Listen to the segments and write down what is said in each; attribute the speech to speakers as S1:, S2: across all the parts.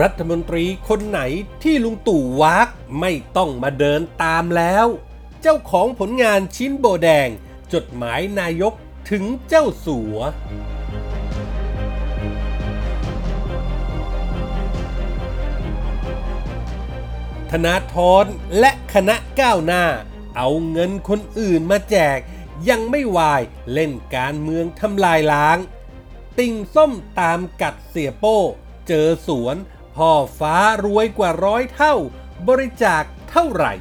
S1: รัฐมนตรีคนไหนที่ลุงตู่วักไม่ต้องมาเดินตามแล้ว เจ้าของผลงานชิ้นโบแดง จดหมายนายกถึงเจ้าสัว ธนาธรและคณะก้าวหน้า เอาเงินคนอื่นมาแจก ยังไม่วายเล่นการเมืองทำลายล้าง ติ่งส้มตามกัดเสียโป้ เจอสวน พ่อฟ้ารวยกว่าร้อยเท่า บริจาคเท่าไหร่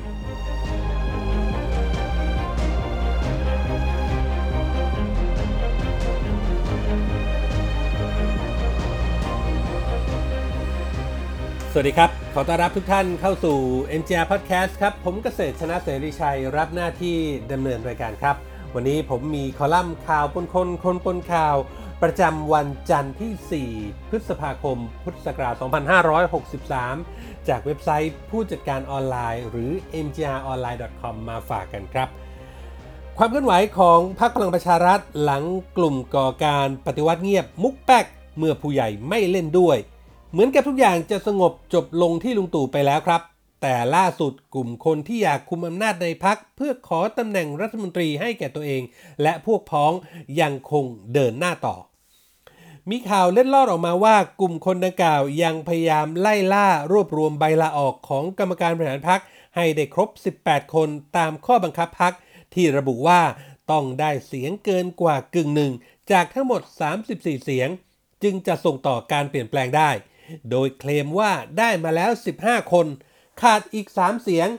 S1: สวัสดีครับ ขอต้อนรับทุกท่านเข้าสู่ MGR Podcast ครับ ผมเกษตรชนะเสรีชัยรับหน้าที่ดำเนินรายการครับ วันนี้ผมมีคอลัมน์ข่าวปนคนคนปนข่าว ประจำวันจันทร์ที่ 4 พฤษภาคม พุทธศักราช 2563 จากเว็บไซต์ผู้จัดการออนไลน์ หรือ mgronline.com มาฝากกันครับ ความเคลื่อนไหวของพรรคพลังประชารัฐหลังกลุ่มก่อการปฏิวัติเงียบมุกแป๊กเมื่อผู้ใหญ่ไม่เล่นด้วย เหมือนกับทุกอย่างจะสงบจบลงที่ลุงตู่ไปแล้วครับ แต่ล่าสุดกลุ่มคนที่อยากคุมอำนาจในพักเพื่อขอตำแหน่งรัฐมนตรีให้แก่ตัวเอง และพวกพ้องยังคงเดินหน้าต่อ มีข่าวเล็ดลอดออกมาว่ากลุ่มคนดังกล่าวยังพยายามไล่ล่ารวบรวมใบลาออกของกรรมการบริหารพักให้ได้ครบ 18 คนตามข้อบังคับพักที่ระบุว่าต้องได้เสียงเกินกว่ากึ่งหนึ่งจากทั้งหมด 34 เสียง จึงจะส่งต่อการเปลี่ยนแปลงได้ โดยเคลมว่าได้มาแล้ว 15 คน ขาดอีก 3 เสียง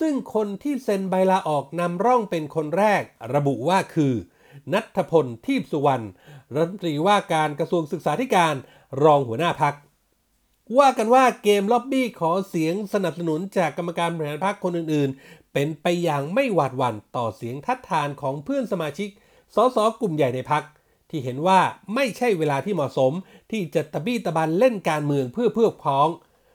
S1: ซึ่งคนที่เซ็นใบลาออกนำร่องเป็นคนแรก ระบุว่าคือ นัทพลทีพสุวรรณ รัฐมนตรีว่าการกระทรวงศึกษาธิการรองหัวหน้าพัก ว่ากันว่าเกมล็อบบี้ขอเสียงสนับสนุนจากกรรมการบริหารพรรคคนอื่น ๆ เป็นไปอย่างไม่หวาดหวั่นต่อเสียงทัดทานของเพื่อนสมาชิก สสกลุ่มใหญ่ในพักที่เห็นว่าไม่ใช่เวลาที่เหมาะสมที่จะตะบี้ตะบันเล่นการเมืองเพื่อเพื่อพ้อง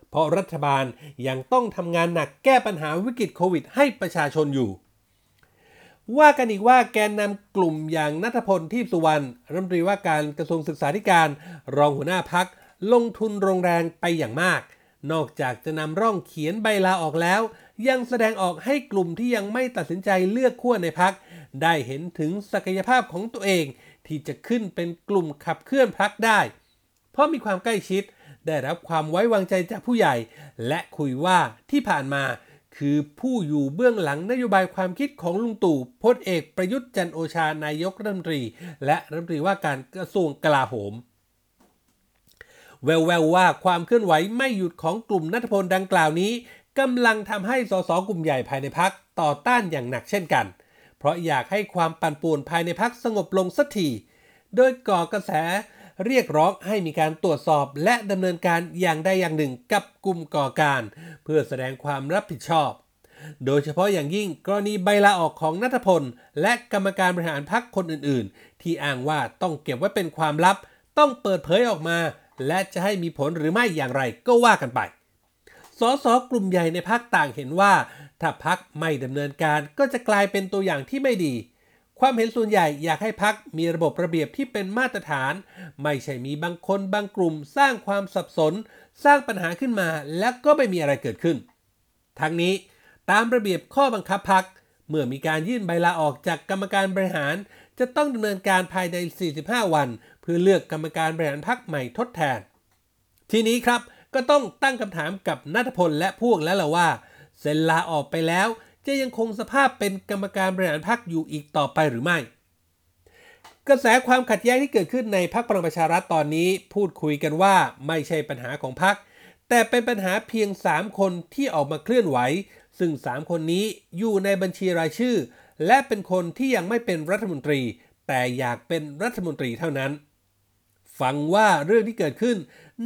S1: เพราะรัฐบาลยังต้องทำงานหนักแก้ปัญหาวิกฤตโควิดให้ประชาชนอยู่ ว่ากันอีกว่าแกนนำกลุ่มอย่างนัทพลทีพสุวรรณรัฐมนตรีว่าการกระทรวงศึกษาธิการรองหัวหน้าพักลงทุนโรงแรงไปอย่างมาก นอกจากจะนำร่องเขียนใบลาออกแล้ว ยังแสดงออกให้กลุ่มที่ยังไม่ตัดสินใจเลือกขั้วในพัก ได้เห็นถึงศักยภาพของตัวเอง ที่จะขึ้นเป็นกลุ่มขับเคลื่อนพักได้ เพราะมีความใกล้ชิด ได้รับความไว้วางใจจากผู้ใหญ่ และคุยว่าที่ผ่านมา คือผู้อยู่เบื้องหลังนโยบายความคิดของลุงตู่พลเอกประยุทธ์จันโอชานายกรัฐมนตรี และรัฐมนตรีว่าการกระทรวงกลาโหม แววๆว่าความเคลื่อนไหวไม่หยุดของกลุ่มนัทพลดังกล่าวนี้กำลังทำให้สสกลุ่มใหญ่ภายในพักต่อต้านอย่างหนักเช่นกัน เพราะอยากให้ความปั่นป่วนภายในพักสงบลงสักทีโดยก่อกระแส เรียกร้องให้มีการตรวจสอบและดำเนินการอย่างใดอย่างหนึ่งกับกลุ่มก่อการ เพื่อแสดงความรับผิดชอบ โดยเฉพาะอย่างยิ่งกรณีใบลาออกของนัทพล และกรรมการบริหารพักคนอื่น ๆ ที่อ้างว่าต้องเก็บไว้เป็นความลับ ต้องเปิดเผยออกมา และจะให้มีผลหรือไม่อย่างไรก็ว่ากันไปสสกลุ่มใหญ่ในพักต่างเห็นว่า ถ้าพักไม่ดำเนินการก็จะกลายเป็นตัวอย่างที่ไม่ดี ความเห็นส่วนใหญ่อยากให้พักมีระบบระเบียบที่เป็นมาตรฐาน ไม่ใช่มีบางคนบางกลุ่ม สร้างความสับสน สร้างปัญหาขึ้นมา แล้วก็ไม่มีอะไรเกิดขึ้น ทั้งนี้ตามระเบียบข้อบังคับพักเมื่อมีการยื่นใบลาออกจากกรรมการบริหาร จะต้องดำเนินการภายใน 45 วัน เพื่อเลือกกรรมการบริหารพักใหม่ทดแทน ทีนี้ครับก็ต้องตั้งคำถามกับนัทพลและพวกแล้วล่ะว่าเซ็นลาออกไปแล้ว จะยังคงสภาพเป็นกรรมการบริหารพักอยู่อีกต่อไปหรือไม่ กระแสความขัดแย้งที่เกิดขึ้นในพักพลังประชารัฐตอนนี้ พูดคุยกันว่าไม่ใช่ปัญหาของพักแต่เป็นปัญหาเพียง 3 คนที่ออกมาเคลื่อนไหว ซึ่ง 3 คนนี้อยู่ในบัญชีรายชื่อ และเป็นคนที่ยังไม่เป็นรัฐมนตรี แต่อยากเป็นรัฐมนตรีเท่านั้น ฟังว่าเรื่องที่เกิดขึ้น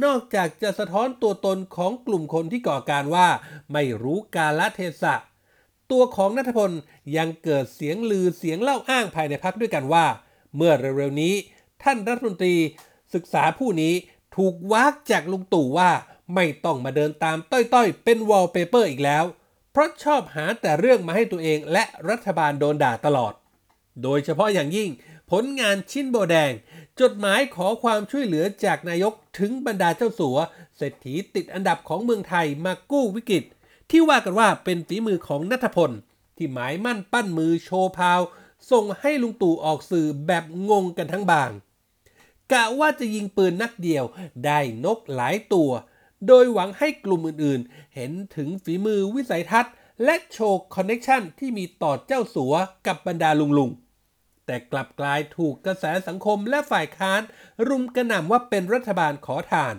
S1: นอกจากจะสะท้อนตัวตนของกลุ่มคนที่ก่อการว่า ไม่รู้กาลเทศะ ตัวของณัฏฐพลยังเกิดเสียงลือเสียงเล่าอ้างภายในพรรคด้วยกันว่า เมื่อเร็วๆนี้ ท่านรัฐมนตรีศึกษาผู้นี้ถูกว้ากจากลุงตู่ว่าไม่ต้องมาเดินตามต้อยๆ เป็นวอลเปเปอร์อีกแล้ว เพราะชอบหาแต่เรื่องมาให้ตัวเองและรัฐบาลโดนด่าตลอด โดยเฉพาะอย่างยิ่ง ผลงานชิ้นโบแดง จดหมายขอความช่วยเหลือจากนายกถึงบรรดาเจ้าสัว เศรษฐีติดอันดับของเมืองไทยมากู้วิกฤต ที่ว่ากันว่าเป็นฝีมือของณัฏฐพล ที่หมายมั่นปั้นมือโชว์พาว ส่งให้ลุงตู่ออกสื่อแบบงงกันทั้งบาง กะว่าจะยิงปืนนักเดียวได้นกหลายตัว โดยหวังให้กลุ่มอื่นๆ เห็นถึงฝีมือวิสัยทัศน์ และโชว์ connection ที่มีต่อเจ้าสัวกับบรรดาลุงๆแต่กลับกลายถูกกระแสสังคมและฝ่ายค้าน รุมกระหน่ำว่าเป็นรัฐบาลขอทาน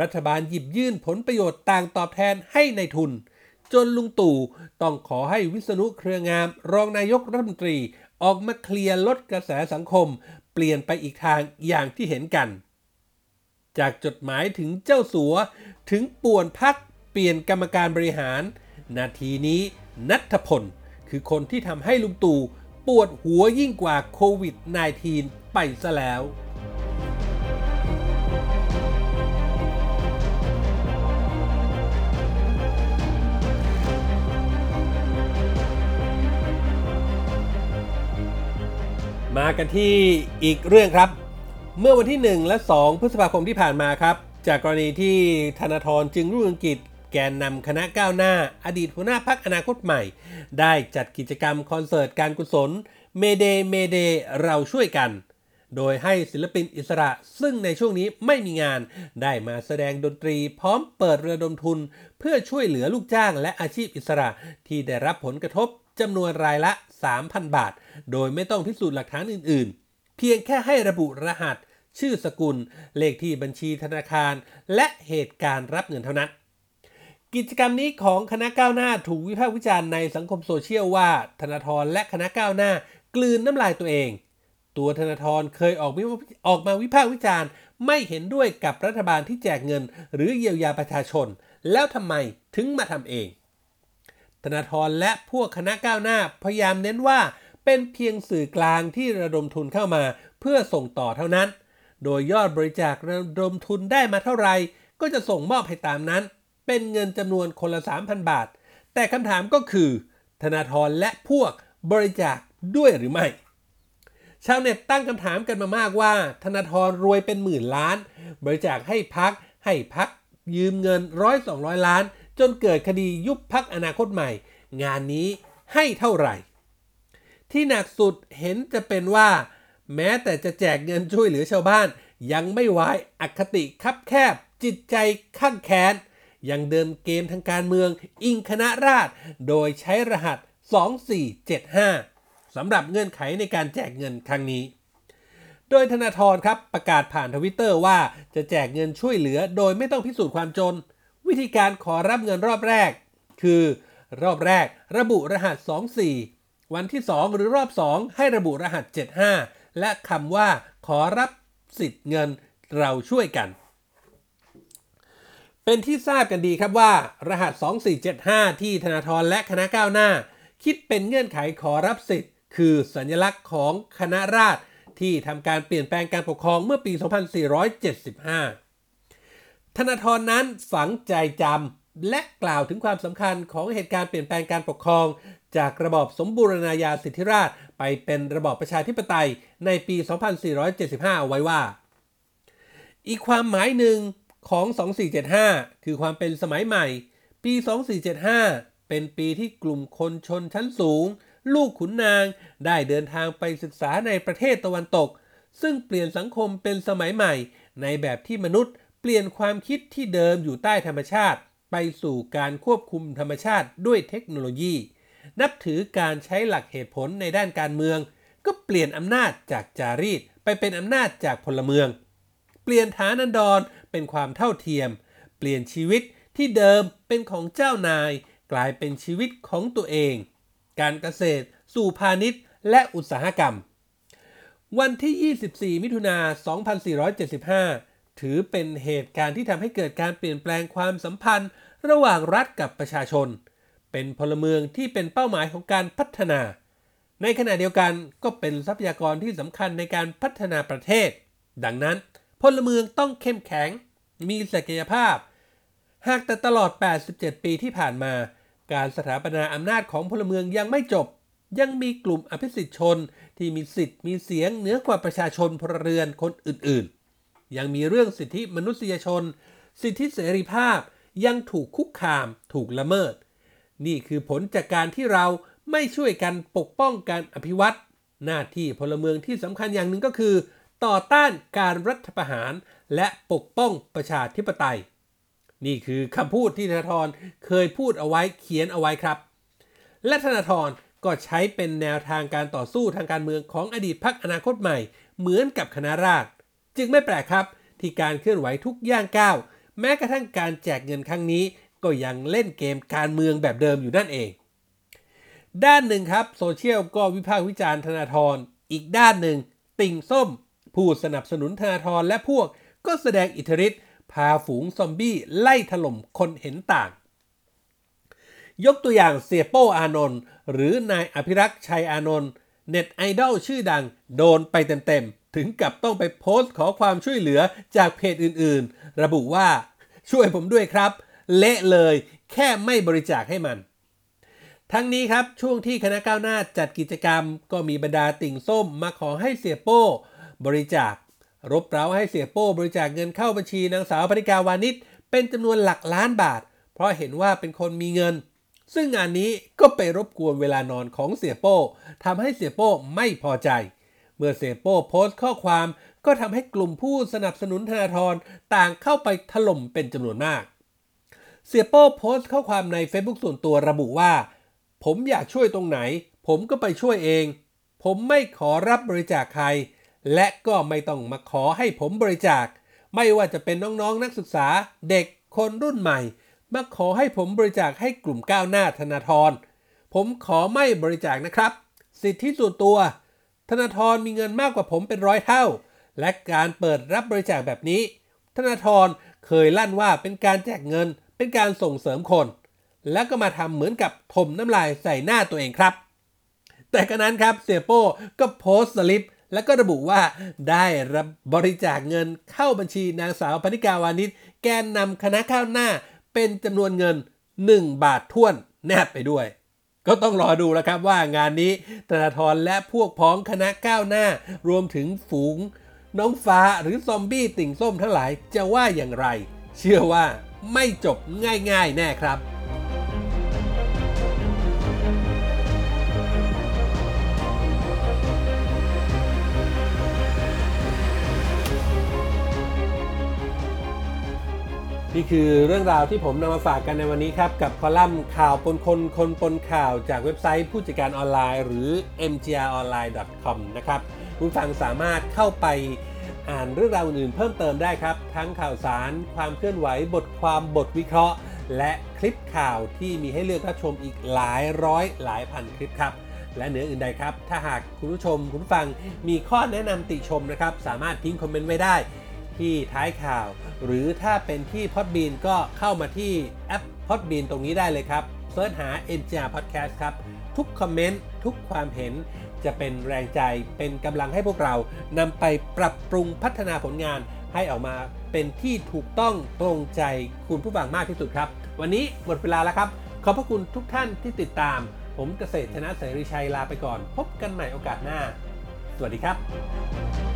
S1: รัฐบาลหยิบยื่นผลประโยชน์ต่างตอบแทนให้ในทุน จนลุงตู่ต้องขอให้วิษณุเครืองาม รองนายกรัฐมนตรี ออกมาเคลียร์ลดกระแสสังคม เปลี่ยนไปอีกทางอย่างที่เห็นกัน จากจดหมายถึงเจ้าสัว ถึงป่วนพักเปลี่ยนกรรมการบริหาร นาทีนี้นัทพล คือคนที่ทำให้ลุงตู่ปวดหัวยิ่งกว่าโควิด -19 ไปซะแล้ว กันที่อีกเรื่องครับ เมื่อวันที่ 1 และ 2 พฤษภาคมที่ผ่านมาครับ จากกรณีที่ธนาธรจึงรุ่งเรืองกิจแกนนำคณะก้าวหน้า อดีตหัวหน้าพักอนาคตใหม่ ได้จัดกิจกรรมคอนเสิร์ตการกุศลเมเดเมเดเราช่วยกัน โดยให้ศิลปินอิสระซึ่งในช่วงนี้ไม่มีงาน ได้มาแสดงดนตรีพร้อมเปิดระดมทุน เพื่อช่วยเหลือลูกจ้างและอาชีพอิสระที่ได้รับผลกระทบ จำนวนรายละ 3,000 บาท โดยไม่ต้องพิสูจน์หลักฐานอื่น ๆ เพียงแค่ให้ระบุรหัส ชื่อสกุล เลขที่บัญชีธนาคาร และเหตุการณ์รับเงินเท่านั้น กิจกรรมนี้ของคณะก้าวหน้าถูกวิพากษ์วิจารณ์ในสังคมโซเชียลว่าธนาธรและคณะก้าวหน้ากลืนน้ำลายตัวเอง ตัวธนาธรเคยออกออกมาวิพากษ์วิจารณ์ ไม่เห็นด้วยกับรัฐบาลที่แจกเงิน หรือเยียวยาประชาชน แล้วทำไมถึงมาทำเอง ธนาธรและพวกคณะก้าวหน้าพยายามเน้นว่าเป็นเพียงสื่อกลางที่ระดมทุนเข้ามา เพื่อส่งต่อเท่านั้น โดยยอดบริจาคระดมทุนได้มาเท่าไหร่ก็จะส่งมอบให้ตามนั้น เป็นเงินจำนวนคนละ 3,000 บาท แต่คำถามก็คือ ธนาธรและพวกบริจาคด้วยหรือไม่ ชาวเน็ตตั้งคำถามกันมามากว่า ธนาธรรวยเป็นหมื่นล้าน บริจาคให้พักให้พักยืมเงินร้อยสองร้อยล้าน จนเกิดคดียุบพักอนาคตใหม่ งานนี้ให้เท่าไหร่ ที่หนักสุดเห็นจะเป็นว่า แม้แต่จะแจกเงินช่วยเหลือชาวบ้าน ยังไม่ไว้อคติคับแคบ จิตใจข้างแค้นยังเดินเกมทางการเมือง อิงคณะราษฎรโดยใช้รหัส 2475สำหรับเงื่อนไขในการแจกเงินครั้งนี้ โดยธนาธรครับประกาศผ่านทวิตเตอร์ว่าจะแจกเงินช่วยเหลือ โดยไม่ต้องพิสูจน์ความจน วิธีการขอรับเงินรอบแรก คือ รอบแรก ระบุรหัส 24 วันที่ 2 หรือรอบ 2 ให้ระบุรหัส 75 และคำว่า ขอรับสิทธิ์เงินเราช่วยกัน เป็นที่ทราบกันดีครับว่า รหัส 2475 ที่ธนาธรและคณะก้าวหน้า คิดเป็นเงื่อนไขขอรับสิทธิ์ คือสัญลักษณ์ของคณะราษฎรที่ทำการเปลี่ยนแปลงการปกครองเมื่อปี 2475 ธนาธรนั้นฝังใจจำและกล่าวถึงความสำคัญของเหตุการณ์เปลี่ยนแปลงการปกครอง จากระบอบสมบูรณาญาสิทธิราชไปเป็นระบอบประชาธิปไตยในปี 2475 ไว้ว่า อีกความหมายหนึ่งของ 2475 คือความเป็นสมัยใหม่ ปี 2475 เป็นปีที่กลุ่มคนชนชั้นสูง ลูกขุนนางได้เดินทางไปศึกษาในประเทศตะวันตก ซึ่งเปลี่ยนสังคมเป็นสมัยใหม่ ในแบบที่มนุษย์ เปลี่ยนความคิดที่เดิมอยู่ใต้ธรรมชาติ ไปสู่การควบคุมธรรมชาติด้วยเทคโนโลยี นับถือการใช้หลักเหตุผลในด้านการเมือง ก็เปลี่ยนอำนาจจากจารีตไปเป็นอำนาจจากพลเมือง เปลี่ยนฐานันดรเป็นความเท่าเทียม เปลี่ยนชีวิตที่เดิมเป็นของเจ้านาย กลายเป็นชีวิตของตัวเอง การเกษตร สู่พาณิชย์ และอุตสาหกรรม วันที่ 24 มิถุนา 2475 ถือเป็นเหตุการณ์ที่ทำให้เกิดการเปลี่ยนแปลงความสัมพันธ์ ระหว่างรัฐกับประชาชน เป็นพลเมืองที่เป็นเป้าหมายของการพัฒนา ในขณะเดียวกันก็เป็นทรัพยากรที่สำคัญในการพัฒนาประเทศ ดังนั้น พลเมืองต้องเข้มแข็ง มีศักยภาพ หากแต่ตลอด 87 ปีที่ผ่านมา การสถาปนาอำนาจของพลเมืองยังไม่จบ ยังมีกลุ่มอภิสิทธิชนที่มีสิทธิ์มีเสียงเหนือกว่าประชาชนพลเรือนคนอื่นๆ ยังมีเรื่องสิทธิมนุษยชน สิทธิเสรีภาพยังถูกคุกคาม ถูกละเมิด นี่คือผลจากการที่เราไม่ช่วยกันปกป้องการอภิวัตหน้าที่พลเมืองที่สำคัญอย่างหนึ่งก็คือ ต่อต้านการรัฐประหาร และปกป้องประชาธิปไตย นี่คือคำพูดที่ธนาธรเคยพูดเอาไว้เขียนเอาไว้ครับ และธนาธรก็ใช้เป็นแนวทางการต่อสู้ทางการเมืองของอดีตพรรคอนาคตใหม่ เหมือนกับคณะราษฎร จึงไม่แปลกครับ ที่การเคลื่อนไหวทุกย่างก้าวแม้กระทั่งการแจกเงินครั้งนี้ ก็ยังเล่นเกมการเมืองแบบเดิมอยู่นั่นเอง ด้านหนึ่งครับโซเชียลก็วิพากษ์วิจารณ์ธนาธรอีกด้านหนึ่ง ติ่งส้ม ผู้สนับสนุนธนาธรและพวกก็แสดงอิทธิฤทธิ์พาฝูงซอมบี้ไล่ถล่มคนเห็นต่าง ยกตัวอย่างเสียโป้อานนท์หรือนายอภิรักษ์ชัยอานนท์เน็ตไอดอลชื่อดังโดนไปเต็มๆ ถึงกับต้องไปโพสต์ขอความช่วยเหลือจากเพจอื่นๆ ระบุว่าช่วยผมด้วยครับ เละเลยแค่ไม่บริจาคให้มัน ทั้งนี้ครับช่วงที่คณะก้าวหน้าจัดกิจกรรม ก็มีบรรดาติ่งส้มมาขอให้เสียโป้ บริจาค รบเร้าให้เสียโป้บริจาคเงินเข้าบัญชีนางสาวปริกาวานิชเป็นจำนวนหลักล้านบาท เพราะเห็นว่าเป็นคนมีเงิน ซึ่งงานนี้ก็ไปรบกวนเวลานอนของเสียโป้ทำให้เสียโป้ไม่พอใจ มื่อเสียโป้โพสต์ข้อความก็ทำให้กลุ่มผู้สนับสนุนธนาธรต่างเข้าไปถล่มเป็นจำนวนมาก เสียโป้โพสต์ข้อความใน Facebook ส่วนตัวระบุว่า ผมอยากช่วยตรงไหน ผมก็ไปช่วยเอง ผมไม่ขอรับบริจาคใคร และก็ไม่ต้องมาขอให้ผมบริจาค ไม่ว่าจะเป็นน้องๆนนักศึกษาเด็กคนรุ่นใหม่ มาขอให้ผมบริจาคให้กลุ่มก้าวหน้าธนาธรผมขอไม่บริจาคนะครับ สิทธิส่วนตัว ธนาธรมีเงินมากกว่าผมเป็นร้อยเท่า และการเปิดรับบริจาคแบบนี้ ธนาธรเคยลั่นว่าเป็นการแจกเงิน เป็นการส่งเสริมคน แล้วก็มาทำเหมือนกับถมน้ำลายใส่หน้าตัวเองครับ แต่กระนั้นครับเสียโป้ก็โพสต์สลิป แล้วก็ระบุว่าได้รับบริจาคเงินเข้าบัญชีนางสาวพนิกาวานิชแกนนำคณะข้าวหน้าเป็นจำนวนเงิน 1 บาทท่วนแนบไปด้วย ก็ต้องรอดูแล้วครับว่างานนี้ธนาธรและพวกพ้องคณะก้าวหน้า รวมถึงฝูง น้องฟ้าหรือซอมบี้ติ่งส้มทั้งหลายจะว่าอย่างไร เชื่อว่าไม่จบง่ายๆแน่ครับ นี่คือเรื่องราวที่ผมนำมาฝากกันในวันนี้ครับ กับคอลัมน์ข่าวปนคนคนปนข่าวจากเว็บไซต์ผู้จัดการออนไลน์ หรือ mgronline.com นะครับคุณฟังสามารถเข้าไปอ่านเรื่องราวอื่นเพิ่มเติมได้ครับ ทั้งข่าวสาร ความเคลื่อนไหวบทความบทวิเคราะห์ และคลิปข่าวที่มีให้เลือกรับชมอีกหลายร้อยหลายพันคลิปครับ และเหนืออื่นใดครับ ถ้าหากคุณผู้ชมคุณฟังมีข้อแนะนำติชมนะครับ สามารถทิ้งคอมเมนต์ไว้ได้ ที่ท้ายข่าว หรือถ้าเป็นที่ Podbean ก็เข้ามาที่แอป Podbean ตรงนี้ได้เลยครับเสิร์ชหา NGR Podcast ครับ ทุกคอมเมนต์ ทุกความเห็นจะเป็นแรงใจเป็นกำลังให้พวกเรานำไปปรับปรุงพัฒนาผลงานให้ออกมาเป็นที่ถูกต้องตรงใจคุณผู้ฟังมากที่สุดครับ วันนี้หมดเวลาแล้วครับ ขอบพระคุณทุกท่านที่ติดตาม ผมเกษตรชนะเสรีชัยลาไปก่อน พบกันใหม่โอกาสหน้า สวัสดีครับ